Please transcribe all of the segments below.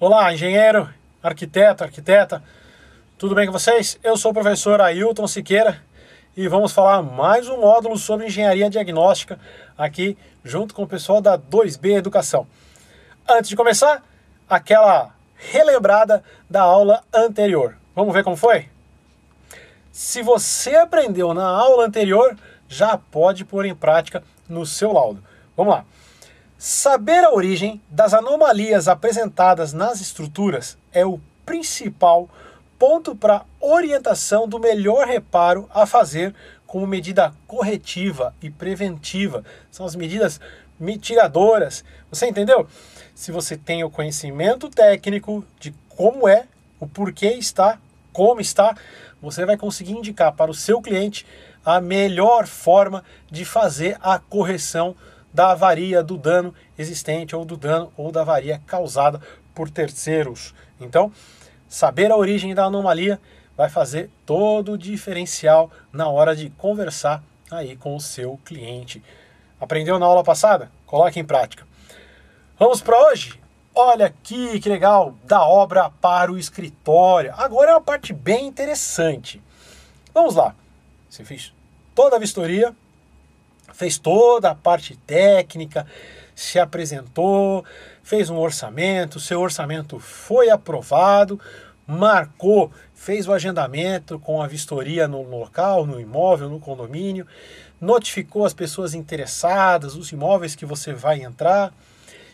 Olá, engenheiro, arquiteto, arquiteta, tudo bem com vocês? Eu sou o professor Ailton Siqueira e vamos falar mais um módulo sobre engenharia diagnóstica aqui junto com o pessoal da 2B Educação. Antes de começar, aquela relembrada da aula anterior. Vamos ver como foi? Se você aprendeu na aula anterior, já pode pôr em prática no seu laudo. Vamos lá. Saber a origem das anomalias apresentadas nas estruturas é o principal ponto para orientação do melhor reparo a fazer como medida corretiva e preventiva. São as medidas mitigadoras. Você entendeu? Se você tem o conhecimento técnico de como é, o porquê está, como está, você vai conseguir indicar para o seu cliente a melhor forma de fazer a correção da avaria, do dano existente ou do dano ou da avaria causada por terceiros. Então, saber a origem da anomalia vai fazer todo o diferencial na hora de conversar aí com o seu cliente. Aprendeu na aula passada? Coloque em prática. Vamos para hoje? Olha aqui que legal, da obra para o escritório. Agora é uma parte bem interessante. Vamos lá. Você fez toda a vistoria, fez toda a parte técnica, se apresentou, fez um orçamento, seu orçamento foi aprovado, marcou, fez o agendamento com a vistoria no local, no imóvel, no condomínio, notificou as pessoas interessadas, os imóveis que você vai entrar,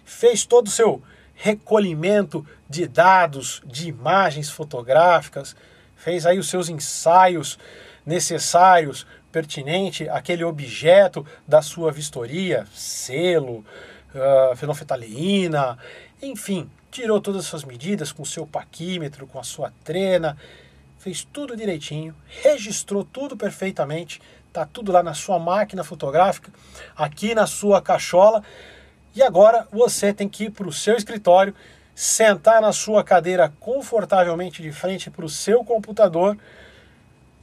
fez todo o seu recolhimento de dados, de imagens fotográficas, fez aí os seus ensaios necessários pertinente àquele objeto da sua vistoria, selo, uh, fenolftaleína, enfim, tirou todas as suas medidas com o seu paquímetro, com a sua trena, fez tudo direitinho, registrou tudo perfeitamente, tá tudo lá na sua máquina fotográfica, aqui na sua cachola, e agora você tem que ir para o seu escritório, sentar na sua cadeira confortavelmente de frente para o seu computador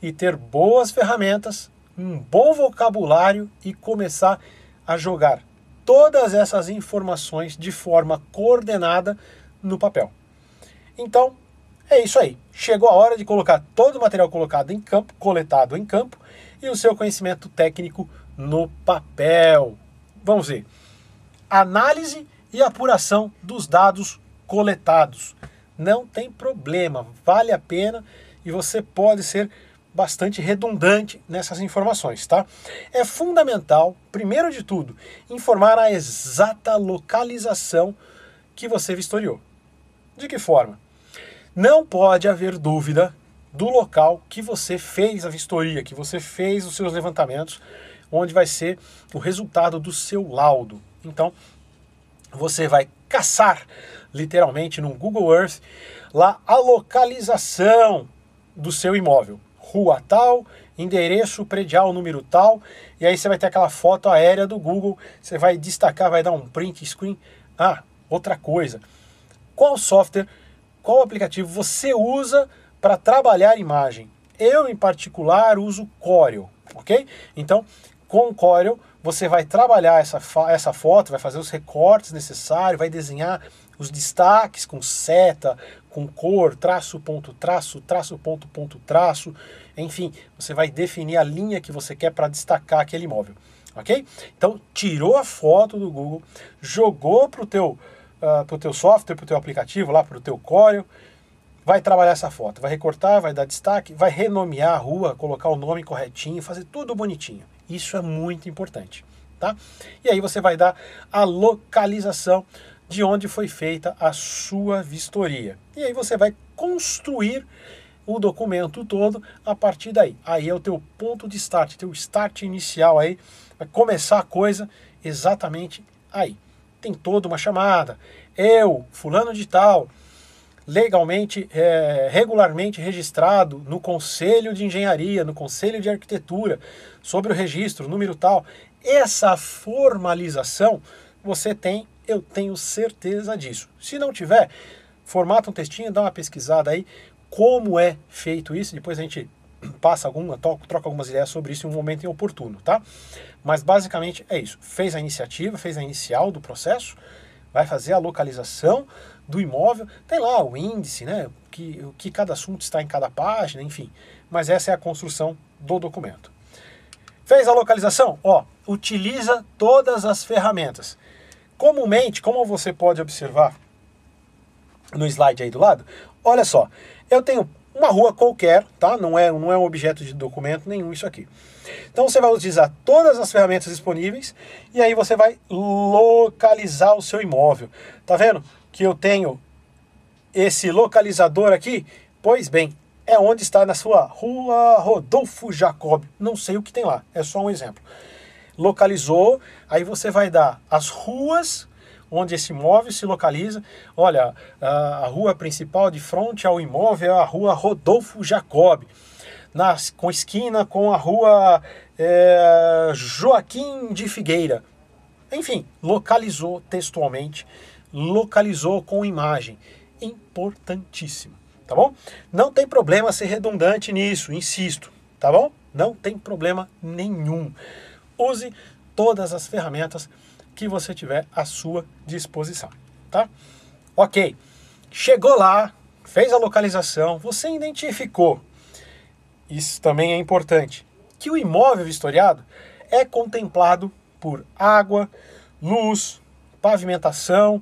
e ter boas ferramentas um bom vocabulário e começar a jogar todas essas informações de forma coordenada no papel. Então, é isso aí. Chegou a hora de colocar todo o material colocado em campo, coletado em campo, e o seu conhecimento técnico no papel. Vamos ver. Análise e apuração dos dados coletados. Não tem problema, vale a pena e você pode ser bastante redundante nessas informações, tá? É fundamental, primeiro de tudo, informar a exata localização que você vistoriou. De que forma? Não pode haver dúvida do local que você fez a vistoria, que você fez os seus levantamentos, onde vai ser o resultado do seu laudo. Então, você vai caçar literalmente no Google Earth lá a localização do seu imóvel rua tal, endereço predial número tal, e aí você vai ter aquela foto aérea do Google, você vai destacar, vai dar um print screen. Ah, outra coisa. Qual software, qual aplicativo você usa para trabalhar imagem? Eu, em particular, uso Corel, ok? Então, com o Corel, você vai trabalhar essa, essa foto, vai fazer os recortes necessários, vai desenhar os destaques com seta, com cor, traço, ponto, traço, traço, ponto, ponto, traço. Enfim, você vai definir a linha que você quer para destacar aquele imóvel. Ok? Então, tirou a foto do Google, jogou para o teu, uh, pro teu software, para o teu aplicativo, lá para o teu Corel, vai trabalhar essa foto, vai recortar, vai dar destaque, vai renomear a rua, colocar o nome corretinho, fazer tudo bonitinho. Isso é muito importante. Tá? E aí você vai dar a localização de onde foi feita a sua vistoria. E aí você vai construir o documento todo a partir daí. Aí é o teu ponto de start, teu start inicial aí, vai começar a coisa exatamente aí. Tem toda uma chamada. Eu, fulano de tal, legalmente, é, regularmente registrado no Conselho de Engenharia, no Conselho de Arquitetura, sobre o registro, número tal. Essa formalização você tem eu tenho certeza disso. Se não tiver, formata um textinho, dá uma pesquisada aí, como é feito isso, depois a gente passa alguma, troca algumas ideias sobre isso em um momento oportuno, tá? Mas basicamente é isso. Fez a iniciativa, fez a inicial do processo, vai fazer a localização do imóvel, tem lá o índice, né? Que, que cada assunto está em cada página, enfim. Mas essa é a construção do documento. Fez a localização? Ó, utiliza todas as ferramentas. Comumente, como você pode observar no slide aí do lado, olha só, eu tenho uma rua qualquer, tá? Não é, não é um objeto de documento nenhum isso aqui. Então você vai utilizar todas as ferramentas disponíveis e aí você vai localizar o seu imóvel. Tá vendo que eu tenho esse localizador aqui? Pois bem, é onde está na sua rua Rodolfo Jacob. Não sei o que tem lá, é só um exemplo. Localizou, aí você vai dar as ruas onde esse imóvel se localiza. Olha, a, rua principal de frente ao imóvel é a rua Rodolfo Jacob, na, com esquina com a rua é, Joaquim de Figueira. Enfim, localizou textualmente, localizou com imagem. Importantíssimo, tá bom? Não tem problema ser redundante nisso, insisto, tá bom? Não tem problema nenhum. Use todas as ferramentas que você tiver à sua disposição, tá? Ok, chegou lá, fez a localização, você identificou, isso também é importante, que o imóvel vistoriado é contemplado por água, luz, pavimentação,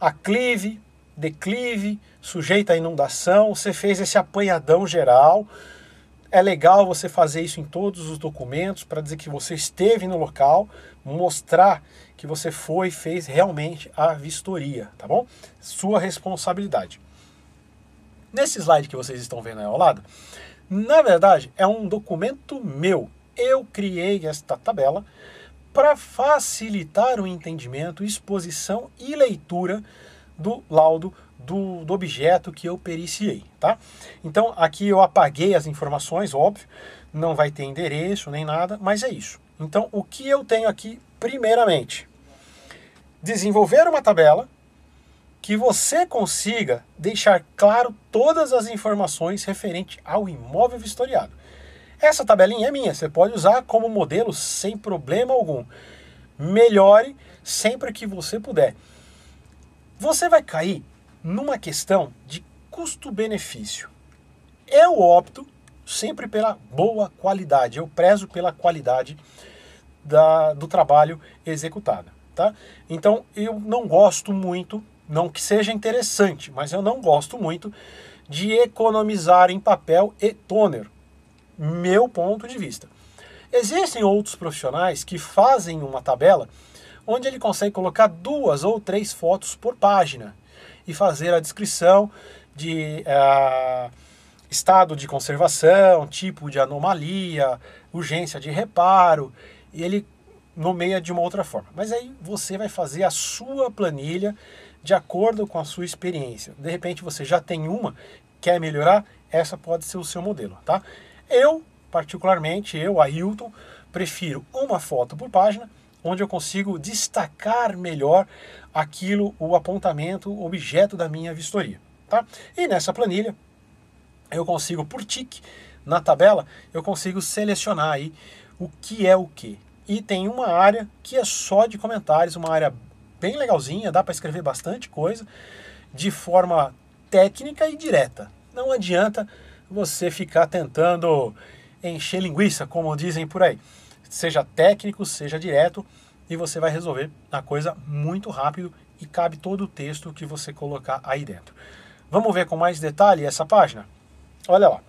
aclive, declive, sujeita a inundação, você fez esse apanhadão geral, é legal você fazer isso em todos os documentos para dizer que você esteve no local, mostrar que você foi e fez realmente a vistoria, tá bom? Sua responsabilidade. Nesse slide que vocês estão vendo aí ao lado, na verdade é um documento meu. Eu criei esta tabela para facilitar o entendimento, exposição e leitura do laudo do, do, objeto que eu periciei, tá? Então aqui eu apaguei as informações, óbvio, não vai ter endereço nem nada, mas é isso. Então o que eu tenho aqui primeiramente, desenvolver uma tabela que você consiga deixar claro todas as informações referente ao imóvel vistoriado. Essa tabelinha é minha, você pode usar como modelo sem problema algum. Melhore sempre que você puder. Você vai cair numa questão de custo-benefício. Eu opto sempre pela boa qualidade, eu prezo pela qualidade da, do trabalho executado. Tá? Então eu não gosto muito, não que seja interessante, mas eu não gosto muito de economizar em papel e toner. Meu ponto de vista. Existem outros profissionais que fazem uma tabela onde ele consegue colocar duas ou três fotos por página e fazer a descrição de uh, estado de conservação, tipo de anomalia, urgência de reparo e ele nomeia de uma outra forma. Mas aí você vai fazer a sua planilha de acordo com a sua experiência. De repente você já tem uma, quer melhorar, essa pode ser o seu modelo, tá? Eu, particularmente, eu, Ailton, prefiro uma foto por página, onde eu consigo destacar melhor aquilo, o apontamento, o objeto da minha vistoria, tá? E nessa planilha, eu consigo por tique, na tabela, eu consigo selecionar aí o que é o que. E tem uma área que é só de comentários, uma área bem legalzinha, dá para escrever bastante coisa de forma técnica e direta. Não adianta você ficar tentando encher linguiça, como dizem por aí. Seja técnico, seja direto, e você vai resolver a coisa muito rápido e cabe todo o texto que você colocar aí dentro. Vamos ver com mais detalhe essa página? Olha lá.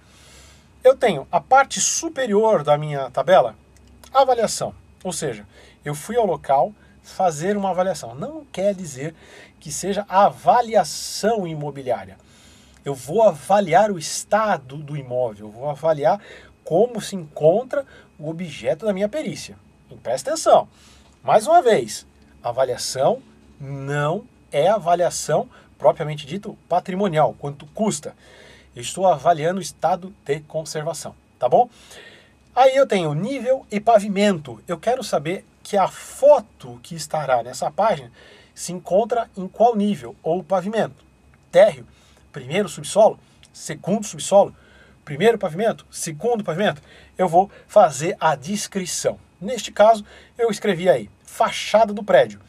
Eu tenho a parte superior da minha tabela, avaliação. Ou seja, eu fui ao local fazer uma avaliação. Não quer dizer que seja avaliação imobiliária. Eu vou avaliar o estado do imóvel, vou avaliar como se encontra o objeto da minha perícia. E presta atenção. Mais uma vez, avaliação não é avaliação propriamente dito patrimonial, quanto custa. Eu estou avaliando o estado de conservação, tá bom? Aí eu tenho nível e pavimento. Eu quero saber que a foto que estará nessa página se encontra em qual nível ou pavimento. Térreo, primeiro subsolo, segundo subsolo, primeiro pavimento, segundo pavimento. Eu vou fazer a descrição. Neste caso, eu escrevi aí, fachada do prédio.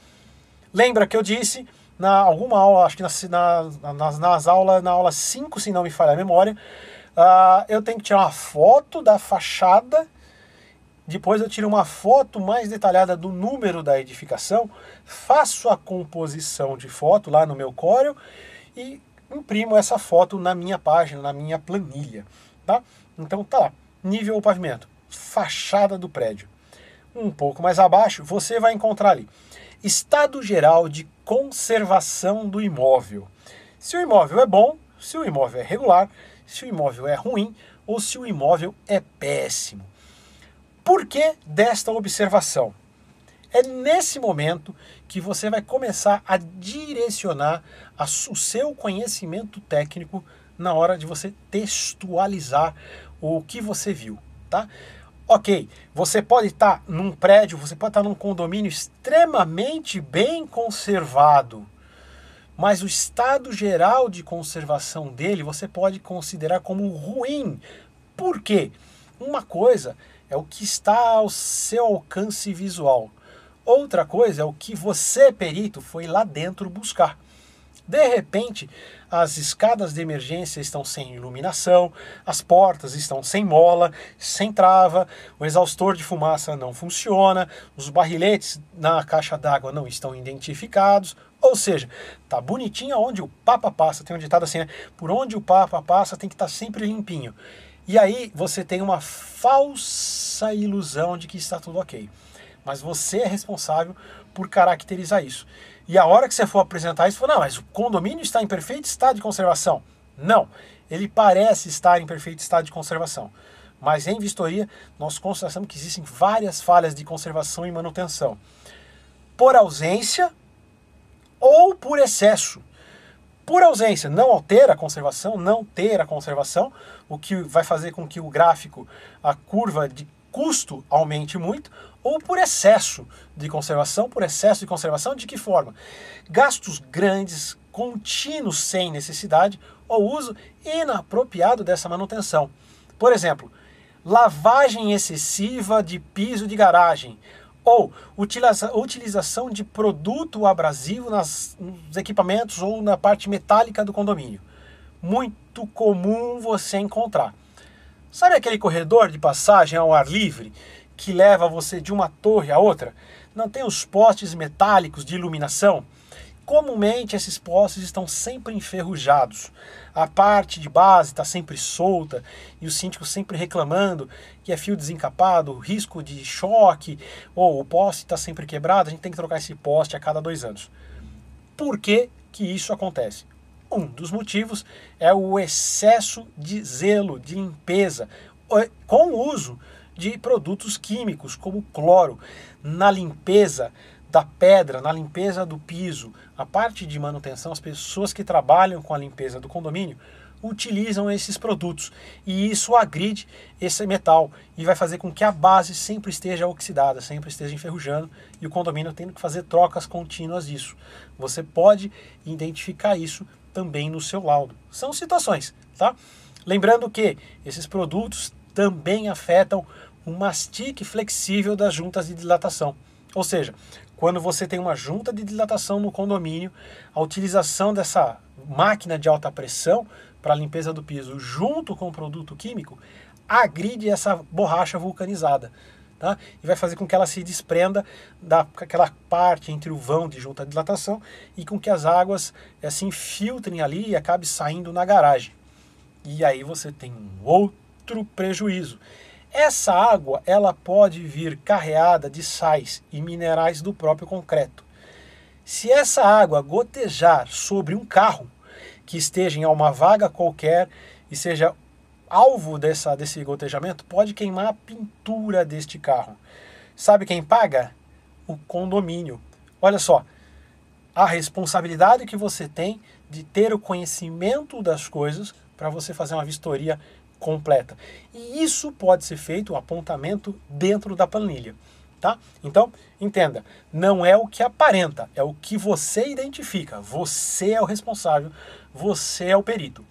Lembra que eu disse na alguma aula, acho que na, na, nas, nas aulas, na aula 5, se não me falha a memória, uh, eu tenho que tirar uma foto da fachada, depois eu tiro uma foto mais detalhada do número da edificação, faço a composição de foto lá no meu Corel e imprimo essa foto na minha página, na minha planilha, tá? Então tá lá, nível pavimento, fachada do prédio. Um pouco mais abaixo, você vai encontrar ali estado geral de conservação do imóvel. Se o imóvel é bom, se o imóvel é regular, se o imóvel é ruim ou se o imóvel é péssimo. Por que desta observação? É nesse momento que você vai começar a direcionar a, o seu conhecimento técnico na hora de você textualizar o que você viu, tá? Ok, você pode estar num prédio, você pode estar num condomínio extremamente bem conservado, mas o estado geral de conservação dele você pode considerar como ruim. Por quê? Uma coisa é o que está ao seu alcance visual. Outra coisa é o que você, perito, foi lá dentro buscar. De repente, as escadas de emergência estão sem iluminação, as portas estão sem mola, sem trava, o exaustor de fumaça não funciona, os barriletes na caixa d'água não estão identificados. Ou seja, tá bonitinho onde o papa passa. Tem um ditado assim, né? Por onde o papa passa tem que estar tá sempre limpinho. E aí você tem uma falsa ilusão de que está tudo ok mas você é responsável por caracterizar isso. E a hora que você for apresentar isso, não, mas o condomínio está em perfeito estado de conservação. Não, ele parece estar em perfeito estado de conservação. Mas em vistoria, nós constatamos que existem várias falhas de conservação e manutenção. Por ausência ou por excesso. Por ausência, não altera a conservação, não ter a conservação, o que vai fazer com que o gráfico, a curva de custo aumente muito, ou por excesso de conservação. Por excesso de conservação, de que forma? Gastos grandes, contínuos sem necessidade, ou uso inapropriado dessa manutenção. Por exemplo, lavagem excessiva de piso de garagem, ou utiliza utilização de produto abrasivo nas, nos equipamentos ou na parte metálica do condomínio. Muito comum você encontrar. Sabe aquele corredor de passagem ao ar livre que leva você de uma torre a outra? Não tem os postes metálicos de iluminação? Comumente esses postes estão sempre enferrujados. A parte de base está sempre solta e o síndico sempre reclamando que é fio desencapado, risco de choque ou o poste está sempre quebrado. A gente tem que trocar esse poste a cada dois anos. Por que, que isso acontece? Um dos motivos é o excesso de zelo, de limpeza, com o uso de produtos químicos, como cloro, na limpeza da pedra, na limpeza do piso, a parte de manutenção, as pessoas que trabalham com a limpeza do condomínio utilizam esses produtos e isso agride esse metal e vai fazer com que a base sempre esteja oxidada, sempre esteja enferrujando e o condomínio tendo que fazer trocas contínuas disso. Você pode identificar isso também no seu laudo. São situações, tá? Lembrando que esses produtos também afetam o mastique flexível das juntas de dilatação. Ou seja, quando você tem uma junta de dilatação no condomínio, a utilização dessa máquina de alta pressão para limpeza do piso junto com o produto químico agride essa borracha vulcanizada. Tá? E vai fazer com que ela se desprenda daquela parte entre o vão de junta de dilatação e com que as águas assim filtrem ali e acabe saindo na garagem. E aí você tem um outro prejuízo. Essa água ela pode vir carreada de sais e minerais do próprio concreto. Se essa água gotejar sobre um carro que esteja em uma vaga qualquer e seja alvo dessa, desse gotejamento pode queimar a pintura deste carro. Sabe quem paga? O condomínio. Olha só, a responsabilidade que você tem de ter o conhecimento das coisas para você fazer uma vistoria completa. E isso pode ser feito, o apontamento dentro da planilha. Tá? Então, entenda, não é o que aparenta, é o que você identifica. Você é o responsável, você é o perito.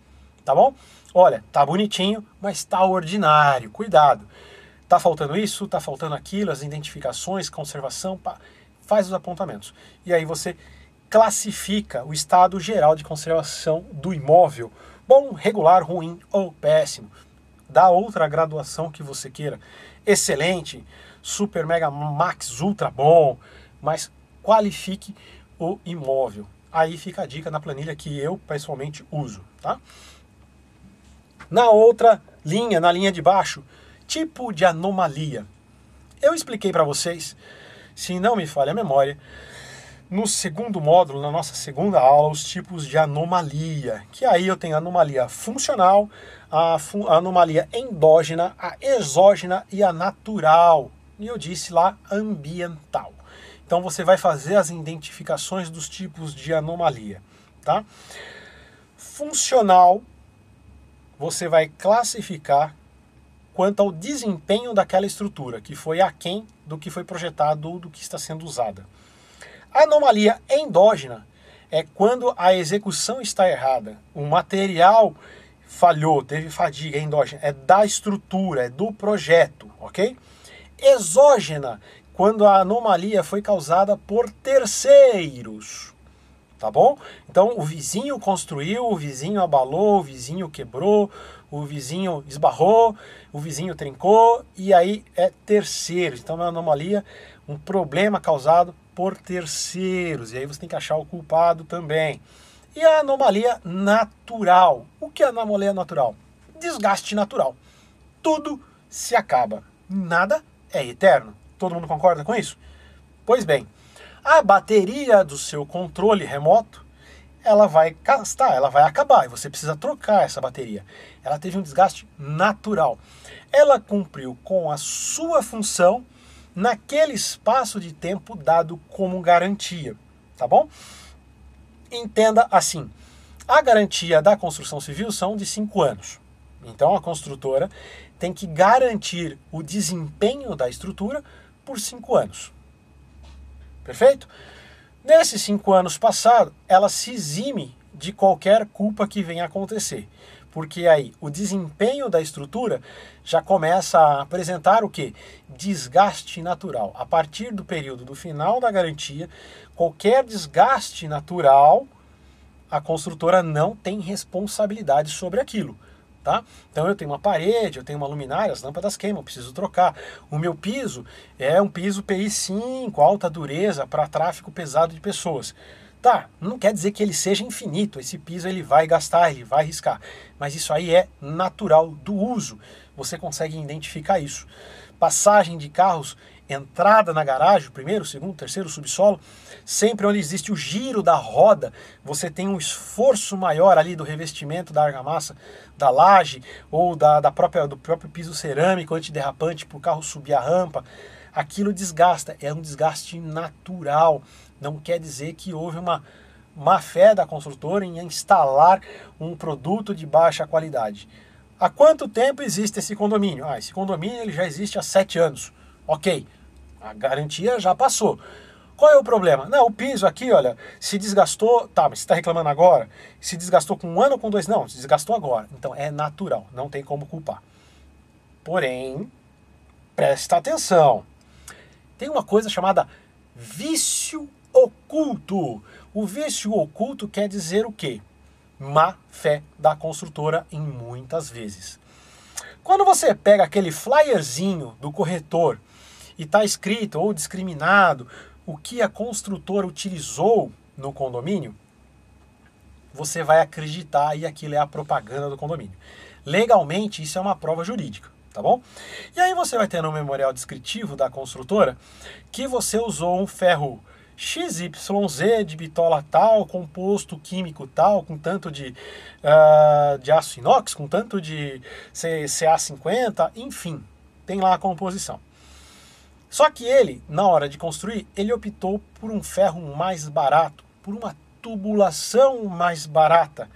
Tá bom? Olha, tá bonitinho, mas tá ordinário. Cuidado. Tá faltando isso, tá faltando aquilo, as identificações, conservação, pá, faz os apontamentos. E aí você classifica o estado geral de conservação do imóvel, bom, regular, ruim ou péssimo. Dá outra graduação que você queira. Excelente, super, mega, max, ultra bom, mas qualifique o imóvel. Aí fica a dica na planilha que eu pessoalmente uso, tá? Na outra linha, na linha de baixo, tipo de anomalia. Eu expliquei para vocês, se não me falha a memória, no segundo módulo, na nossa segunda aula, os tipos de anomalia. Que aí eu tenho anomalia funcional, a, a anomalia endógena, a exógena e a natural. E eu disse lá ambiental. Então você vai fazer as identificações dos tipos de anomalia, tá? Funcional, você vai classificar quanto ao desempenho daquela estrutura, que foi aquém do que foi projetado ou do que está sendo usada. Anomalia endógena é quando a execução está errada, o material falhou, teve fadiga endógena, é da estrutura, é do projeto, ok? Exógena quando a anomalia foi causada por terceiros. Tá bom? Então o vizinho construiu, o vizinho abalou, o vizinho quebrou, o vizinho esbarrou, o vizinho trincou e aí é terceiros. Então é uma anomalia, um problema causado por terceiros. E aí você tem que achar o culpado também. E a anomalia natural. O que é anomalia natural? Desgaste natural. Tudo se acaba. Nada é eterno. Todo mundo concorda com isso? Pois bem, a bateria do seu controle remoto, ela vai gastar, ela vai acabar e você precisa trocar essa bateria. Ela teve um desgaste natural. Ela cumpriu com a sua função naquele espaço de tempo dado como garantia, tá bom? Entenda assim: a garantia da construção civil são de 5 anos. Então a construtora tem que garantir o desempenho da estrutura por cinco anos. Perfeito? Nesses cinco anos passados, ela se exime de qualquer culpa que venha a acontecer. Porque aí o desempenho da estrutura já começa a apresentar o que? Desgaste natural. A partir do período do final da garantia, qualquer desgaste natural, a construtora não tem responsabilidade sobre aquilo. Tá? Então eu tenho uma parede, eu tenho uma luminária, as lâmpadas queimam, preciso trocar. O meu piso é um piso PI5, alta dureza para tráfego pesado de pessoas. Tá, não quer dizer que ele seja infinito, esse piso ele vai gastar, ele vai riscar, mas isso aí é natural do uso. Você consegue identificar isso. Passagem de carros entrada na garagem, primeiro, segundo, terceiro subsolo, sempre onde existe o giro da roda, você tem um esforço maior ali do revestimento da argamassa da laje ou da, da própria, do próprio piso cerâmico antiderrapante para o carro subir a rampa. Aquilo desgasta, é um desgaste natural. Não quer dizer que houve uma má fé da construtora em instalar um produto de baixa qualidade. Há quanto tempo existe esse condomínio? Ah, esse condomínio ele já existe há sete anos. Ok, a garantia já passou. Qual é o problema? Não, o piso aqui, olha, se desgastou, tá, mas você está reclamando agora? Se desgastou com um ano ou com dois? Não, se desgastou agora. Então é natural, não tem como culpar. Porém, presta atenção. Tem uma coisa chamada vício oculto. O vício oculto quer dizer o quê? Má fé da construtora em muitas vezes. Quando você pega aquele flyerzinho do corretor e está escrito ou discriminado o que a construtora utilizou no condomínio, você vai acreditar e aquilo é a propaganda do condomínio. Legalmente, isso é uma prova jurídica, tá bom? E aí você vai ter no memorial descritivo da construtora que você usou um ferro XYZ de bitola tal, composto químico tal, com tanto de, uh, de aço inox, com tanto de CA50, enfim, tem lá a composição. Só que ele, na hora de construir, ele optou por um ferro mais barato, por uma tubulação mais barata,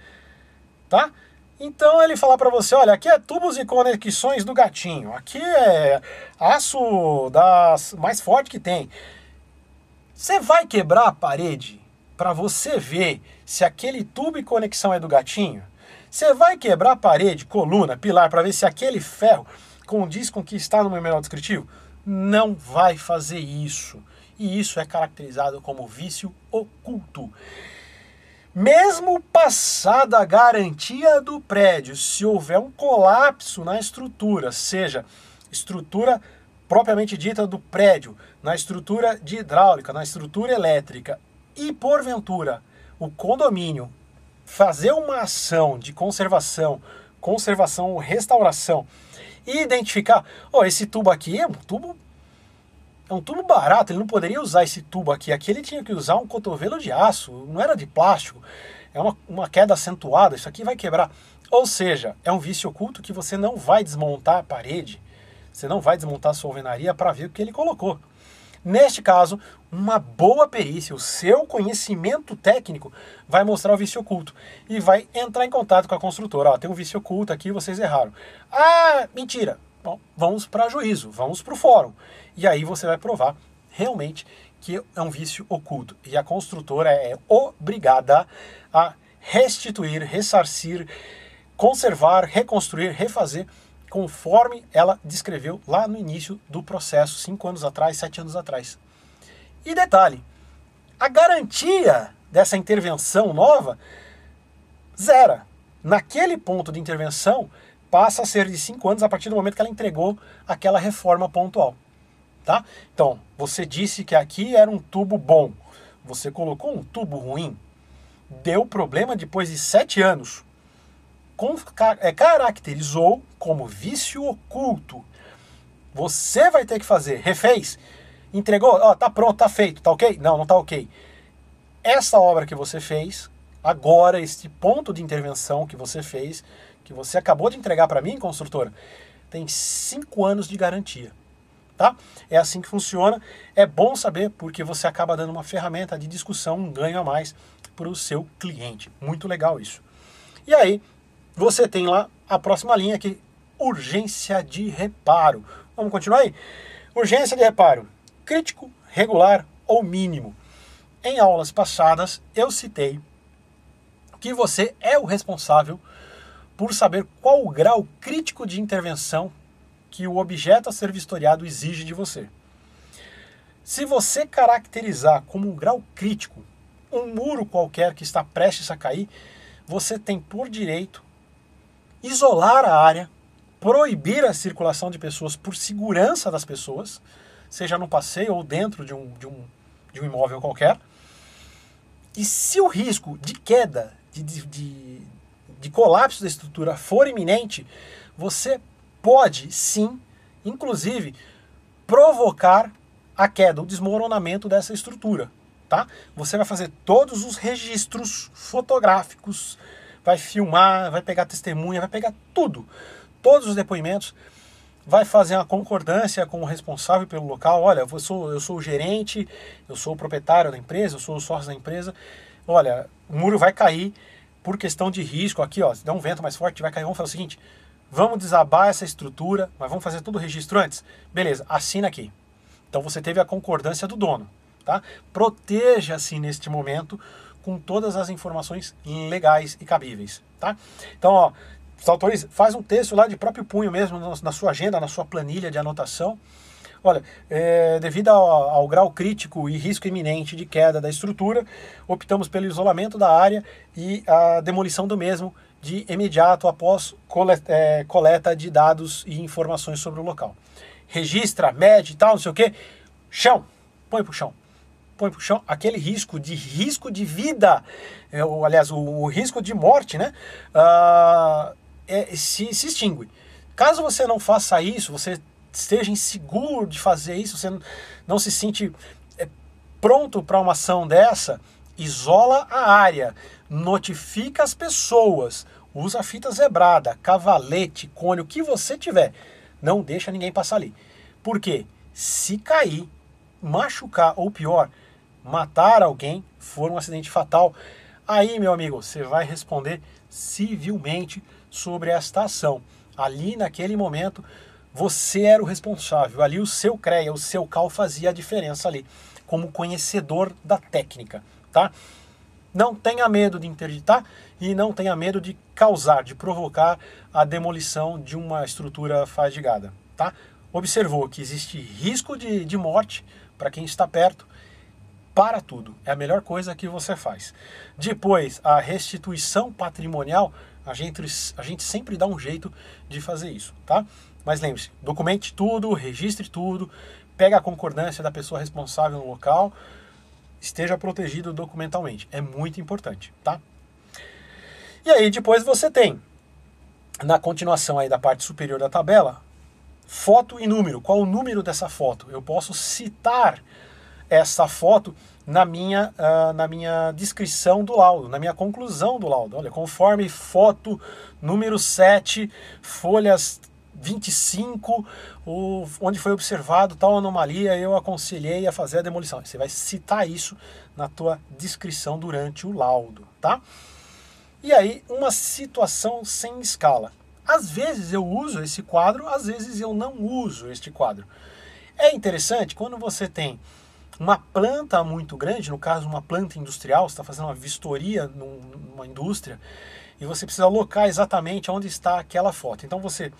tá? Então ele fala para você, olha, aqui é tubos e conexões do gatinho, aqui é aço das mais forte que tem. Você vai quebrar a parede para você ver se aquele tubo e conexão é do gatinho? Você vai quebrar a parede, coluna, pilar para ver se aquele ferro condiz com o que está no meu manual descritivo? não vai fazer isso. E isso é caracterizado como vício oculto. Mesmo passada a garantia do prédio, se houver um colapso na estrutura, seja estrutura propriamente dita do prédio, na estrutura de hidráulica, na estrutura elétrica, e porventura o condomínio fazer uma ação de conservação, conservação ou restauração e identificar, oh, esse tubo aqui é um tubo é um tubo barato, ele não poderia usar esse tubo aqui. Aqui ele tinha que usar um cotovelo de aço, não era de plástico. É uma, uma queda acentuada, isso aqui vai quebrar. Ou seja, é um vício oculto que você não vai desmontar a parede, você não vai desmontar sua alvenaria para ver o que ele colocou. Neste caso, uma boa perícia, o seu conhecimento técnico vai mostrar o vício oculto e vai entrar em contato com a construtora. Ó, tem um vício oculto aqui, vocês erraram. Ah, mentira. Bom, vamos para juízo, vamos para o fórum. E aí você vai provar realmente que é um vício oculto. E a construtora é obrigada a restituir, ressarcir, conservar, reconstruir, refazer conforme ela descreveu lá no início do processo, cinco anos atrás, sete anos atrás. E detalhe, a garantia dessa intervenção nova zera. Naquele ponto de intervenção, passa a ser de cinco anos a partir do momento que ela entregou aquela reforma pontual. Tá? Então, você disse que aqui era um tubo bom, você colocou um tubo ruim, deu problema depois de sete anos caracterizou como vício oculto. Você vai ter que fazer. Refez? Entregou? Ó, tá pronto, tá feito, tá ok? Não, não tá ok. Essa obra que você fez, agora, este ponto de intervenção que você fez, que você acabou de entregar para mim, construtora, tem cinco anos de garantia. Tá? É assim que funciona. É bom saber porque você acaba dando uma ferramenta de discussão, um ganho a mais para o seu cliente. Muito legal isso. E aí, você tem lá a próxima linha aqui, urgência de reparo. Vamos continuar aí? Urgência de reparo, crítico, regular ou mínimo. Em aulas passadas eu citei que você é o responsável por saber qual o grau crítico de intervenção que o objeto a ser vistoriado exige de você. Se você caracterizar como um grau crítico um muro qualquer que está prestes a cair, você tem por direito isolar a área, proibir a circulação de pessoas por segurança das pessoas, seja no passeio ou dentro de um, de um, de um imóvel qualquer. E se o risco de queda, de, de, de, colapso da estrutura for iminente, você pode sim, inclusive, provocar a queda, o desmoronamento dessa estrutura. Tá? Você vai fazer todos os registros fotográficos, vai filmar, vai pegar testemunha, vai pegar tudo, todos os depoimentos, vai fazer uma concordância com o responsável pelo local. Olha, eu sou, eu sou o gerente, eu sou o proprietário da empresa, eu sou o sócio da empresa. Olha, o muro vai cair por questão de risco aqui, ó, se der um vento mais forte, vai cair. Vamos fazer o seguinte: vamos desabar essa estrutura, mas vamos fazer todo o registro antes. Beleza, assina aqui. Então você teve a concordância do dono, tá? Proteja-se neste momento com todas as informações legais e cabíveis, tá? Então, ó, autores faz um texto lá de próprio punho mesmo na sua agenda, na sua planilha de anotação. Olha, é, devido ao, ao, grau crítico e risco iminente de queda da estrutura, optamos pelo isolamento da área e a demolição do mesmo de imediato após coleta, é, coleta de dados e informações sobre o local. Registra, mede e tal, não sei o que. Chão, põe pro chão põe para o chão, aquele risco de risco de vida, é, ou, aliás, o, o, risco de morte, né, uh, é, se, se extingue. Caso você não faça isso, você esteja inseguro de fazer isso, você não se sente é, pronto para uma ação dessa, isola a área, notifica as pessoas, usa fita zebrada, cavalete, cone, o que você tiver. Não deixa ninguém passar ali. Por quê? Se cair, machucar ou pior, matar alguém, for um acidente fatal, aí, meu amigo, você vai responder civilmente sobre esta ação. Ali, naquele momento, você era o responsável. Ali, o seu CREA, o seu CAL fazia a diferença ali, como conhecedor da técnica, tá? Não tenha medo de interditar e não tenha medo de causar, de provocar a demolição de uma estrutura fadigada, tá? Observou que existe risco de, de morte, para quem está perto, para tudo. É a melhor coisa que você faz. Depois, a restituição patrimonial, a gente, a gente sempre dá um jeito de fazer isso, tá? Mas lembre-se, documente tudo, registre tudo, pega a concordância da pessoa responsável no local, esteja protegido documentalmente. É muito importante, tá? E aí depois você tem, na continuação aí da parte superior da tabela, foto e número. Qual o número dessa foto? Eu posso citar essa foto na minha, uh, na minha descrição do laudo, na minha conclusão do laudo. Olha, conforme foto número 7, folhas 25, o, onde foi observado tal anomalia, eu aconselhei a fazer a demolição. Você vai citar isso na tua descrição durante o laudo, tá? E aí, uma situação sem escala. Às vezes eu uso esse quadro, às vezes eu não uso este quadro. É interessante quando você tem uma planta muito grande, no caso uma planta industrial, você está fazendo uma vistoria numa indústria, e você precisa alocar exatamente onde está aquela foto. Então você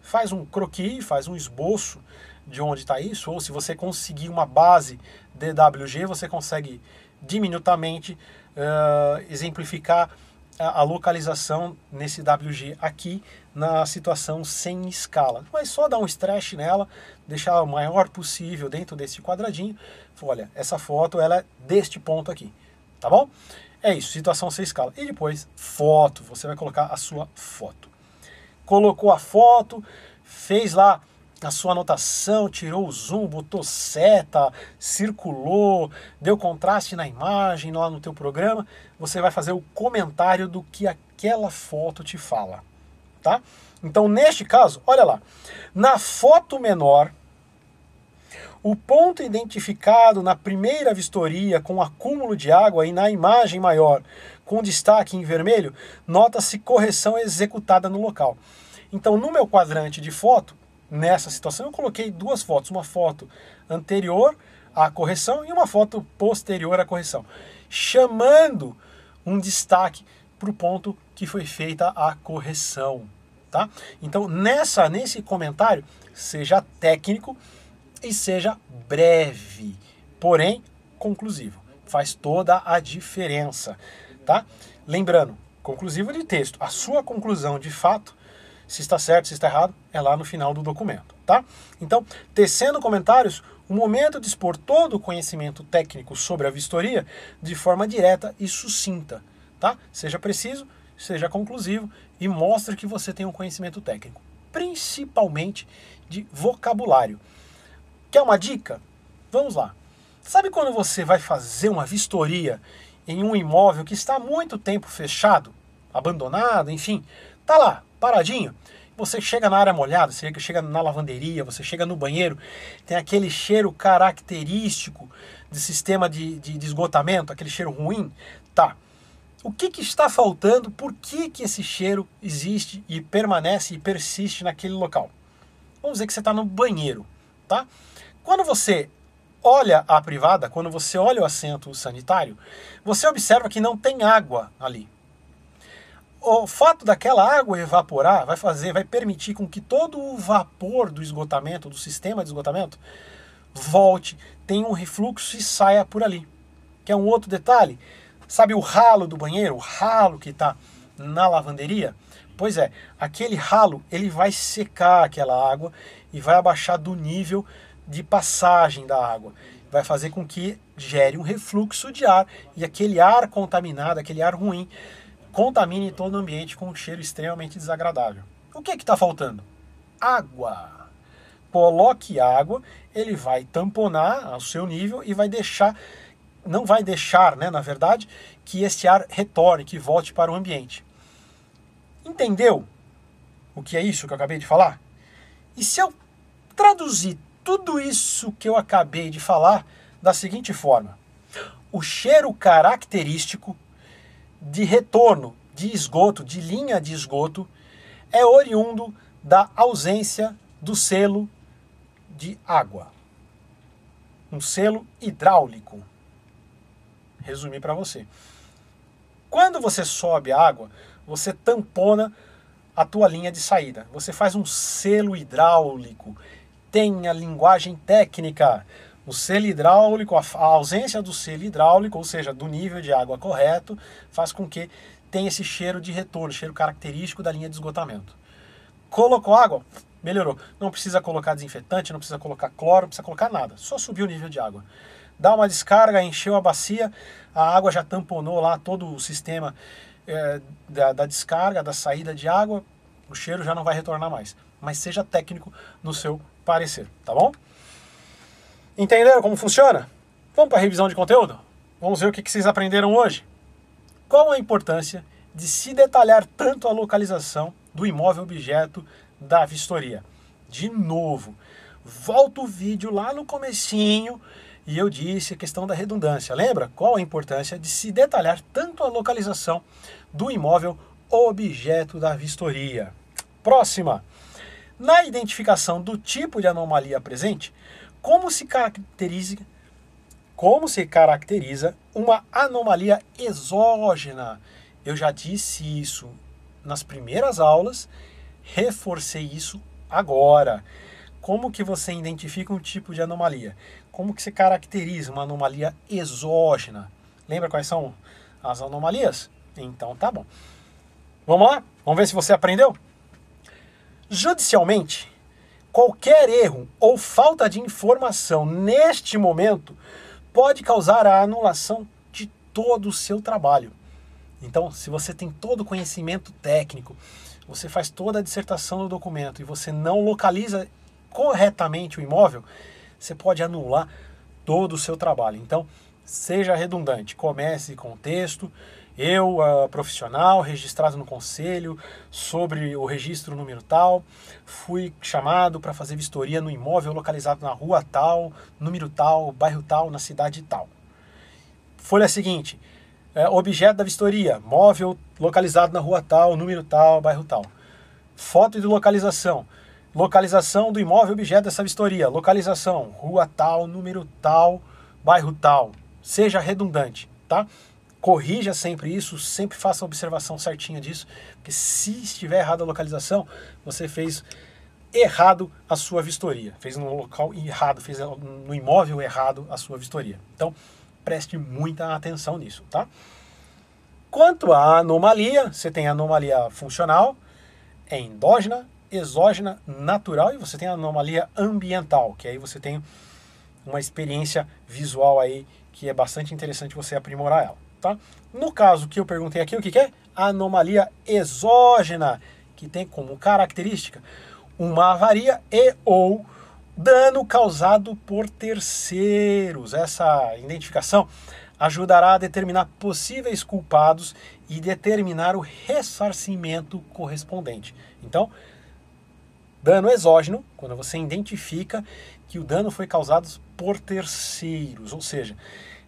faz um croquis, faz um esboço de onde está isso, ou se você conseguir uma base DWG, você consegue diminutamente uh, exemplificar a, a, localização nesse WG aqui na situação sem escala. Mas só dar um stretch nela, deixar o maior possível dentro desse quadradinho. Olha, essa foto ela é deste ponto aqui, tá bom? É isso, situação sem escala. E depois, foto, você vai colocar a sua foto. Colocou a foto, fez lá a sua anotação, tirou o zoom, botou seta, circulou, deu contraste na imagem lá no teu programa, você vai fazer o comentário do que aquela foto te fala tá? Então, neste caso, olha lá, na foto menor, o ponto identificado na primeira vistoria com acúmulo de água e na imagem maior com destaque em vermelho, nota-se correção executada no local. Então, no meu quadrante de foto, nessa situação, eu coloquei duas fotos, uma foto anterior à correção e uma foto posterior à correção, chamando um destaque para o ponto que foi feita a correção. Tá? Então, nessa, nesse comentário, seja técnico e seja breve, porém conclusivo. Faz toda a diferença. Tá? Lembrando, conclusivo de texto. A sua conclusão de fato, se está certo, se está errado, é lá no final do documento. Tá? Então, tecendo comentários, o momento de expor todo o conhecimento técnico sobre a vistoria de forma direta e sucinta tá? Seja preciso, seja conclusivo e mostre que você tem um conhecimento técnico, principalmente de vocabulário. Quer uma dica? Vamos lá. Sabe quando você vai fazer uma vistoria em um imóvel que está há muito tempo fechado, abandonado, enfim, tá lá, paradinho? Você chega na área molhada, você chega na lavanderia, você chega no banheiro, tem aquele cheiro característico de sistema de, de, de esgotamento, aquele cheiro ruim. Tá, o que, que, está faltando, por que, que esse cheiro existe e permanece e persiste naquele local. Vamos dizer que você está no banheiro, tá? Quando você olha a privada, quando você olha o assento sanitário, você observa que não tem água ali. O fato daquela água evaporar vai fazer, vai permitir com que todo o vapor do esgotamento, do sistema de esgotamento, volte, tenha um refluxo e saia por ali. Que é um outro detalhe Sabe o ralo do banheiro, o ralo que está na lavanderia? Pois é, aquele ralo ele vai secar aquela água e vai abaixar do nível de passagem da água. Vai fazer com que gere um refluxo de ar e aquele ar contaminado, aquele ar ruim, contamine todo o ambiente com um cheiro extremamente desagradável. O que é está faltando? Água. Coloque água, ele vai tamponar ao seu nível e vai deixar não vai deixar, né, na verdade, que este ar retorne, que volte para o ambiente. Entendeu o que é isso que eu acabei de falar? E se eu traduzir tudo isso que eu acabei de falar da seguinte forma: o cheiro característico de retorno de esgoto, de linha de esgoto, é oriundo da ausência do selo de água. Um selo hidráulico resumir para você. Quando você sobe a água, você tampona a tua linha de saída. Você faz um selo hidráulico. Tem a linguagem técnica. O selo hidráulico, a ausência do selo hidráulico, ou seja, do nível de água correto, faz com que tenha esse cheiro de retorno, cheiro característico da linha de esgotamento. Colocou água, melhorou. Não precisa colocar desinfetante, não precisa colocar cloro, não precisa colocar nada. Só subir o nível de água. Dá uma descarga, encheu a bacia, a água já tamponou lá todo o sistema é, da, da descarga, da saída de água, o cheiro já não vai retornar mais. Mas seja técnico no seu parecer, tá bom? Entenderam como funciona? Vamos para a revisão de conteúdo? Vamos ver o que vocês aprenderam hoje. Qual a importância de se detalhar tanto a localização do imóvel objeto da vistoria? De novo, volta o vídeo lá no comecinho e eu disse a questão da redundância. Lembra? Qual a importância de se detalhar tanto a localização do imóvel objeto da vistoria? Próxima. Na identificação do tipo de anomalia presente, como se caracteriza como se caracteriza uma anomalia exógena? Eu já disse isso nas primeiras aulas, reforcei isso agora. Como que você identifica um tipo de anomalia? Como que se caracteriza uma anomalia exógena? Lembra quais são as anomalias? Então tá bom. Vamos lá? Vamos ver se você aprendeu? Judicialmente, Qualquer erro ou falta de informação neste momento pode causar a anulação de todo o seu trabalho. Então, se você tem todo o conhecimento técnico, você faz toda a dissertação do documento e você não localiza corretamente o imóvel, você pode anular todo o seu trabalho. Então, seja redundante, comece com o texto, eu, profissional, registrado no conselho, sobre o registro número tal, fui chamado para fazer vistoria no imóvel localizado na rua tal, número tal, bairro tal, na cidade tal. Folha seguinte, é, objeto da vistoria, móvel localizado na rua tal, número tal, bairro tal. Foto de localização, localização do imóvel objeto dessa vistoria, localização, rua tal, número tal, bairro tal. Seja redundante, tá? Corrija sempre isso, sempre faça a observação certinha disso, porque se estiver errada a localização, você fez errado a sua vistoria, fez no local errado, fez no imóvel errado a sua vistoria. Então, preste muita atenção nisso, tá? Quanto à anomalia, você tem anomalia funcional, é endógena, exógena, natural e você tem anomalia ambiental, que aí você tem uma experiência visual aí que é bastante interessante você aprimorar ela. Tá? No caso que eu perguntei aqui, o que, que é? Anomalia exógena, que tem como característica uma avaria e ou dano causado por terceiros. Essa identificação ajudará a determinar possíveis culpados e determinar o ressarcimento correspondente. Então, dano exógeno, quando você identifica que o dano foi causado por terceiros, ou seja,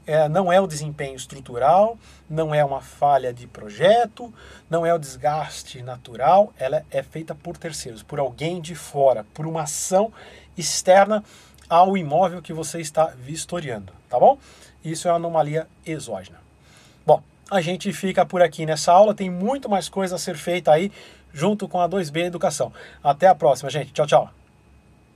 é, não é o desempenho estrutural, não é uma falha de projeto, não é o desgaste natural, ela é feita por terceiros, por alguém de fora, por uma ação externa ao imóvel que você está vistoriando, tá bom? Isso é uma anomalia exógena. Bom, a gente fica por aqui nessa aula, tem muito mais coisa a ser feita aí junto com a 2B Educação. Até a próxima, gente. Tchau, tchau.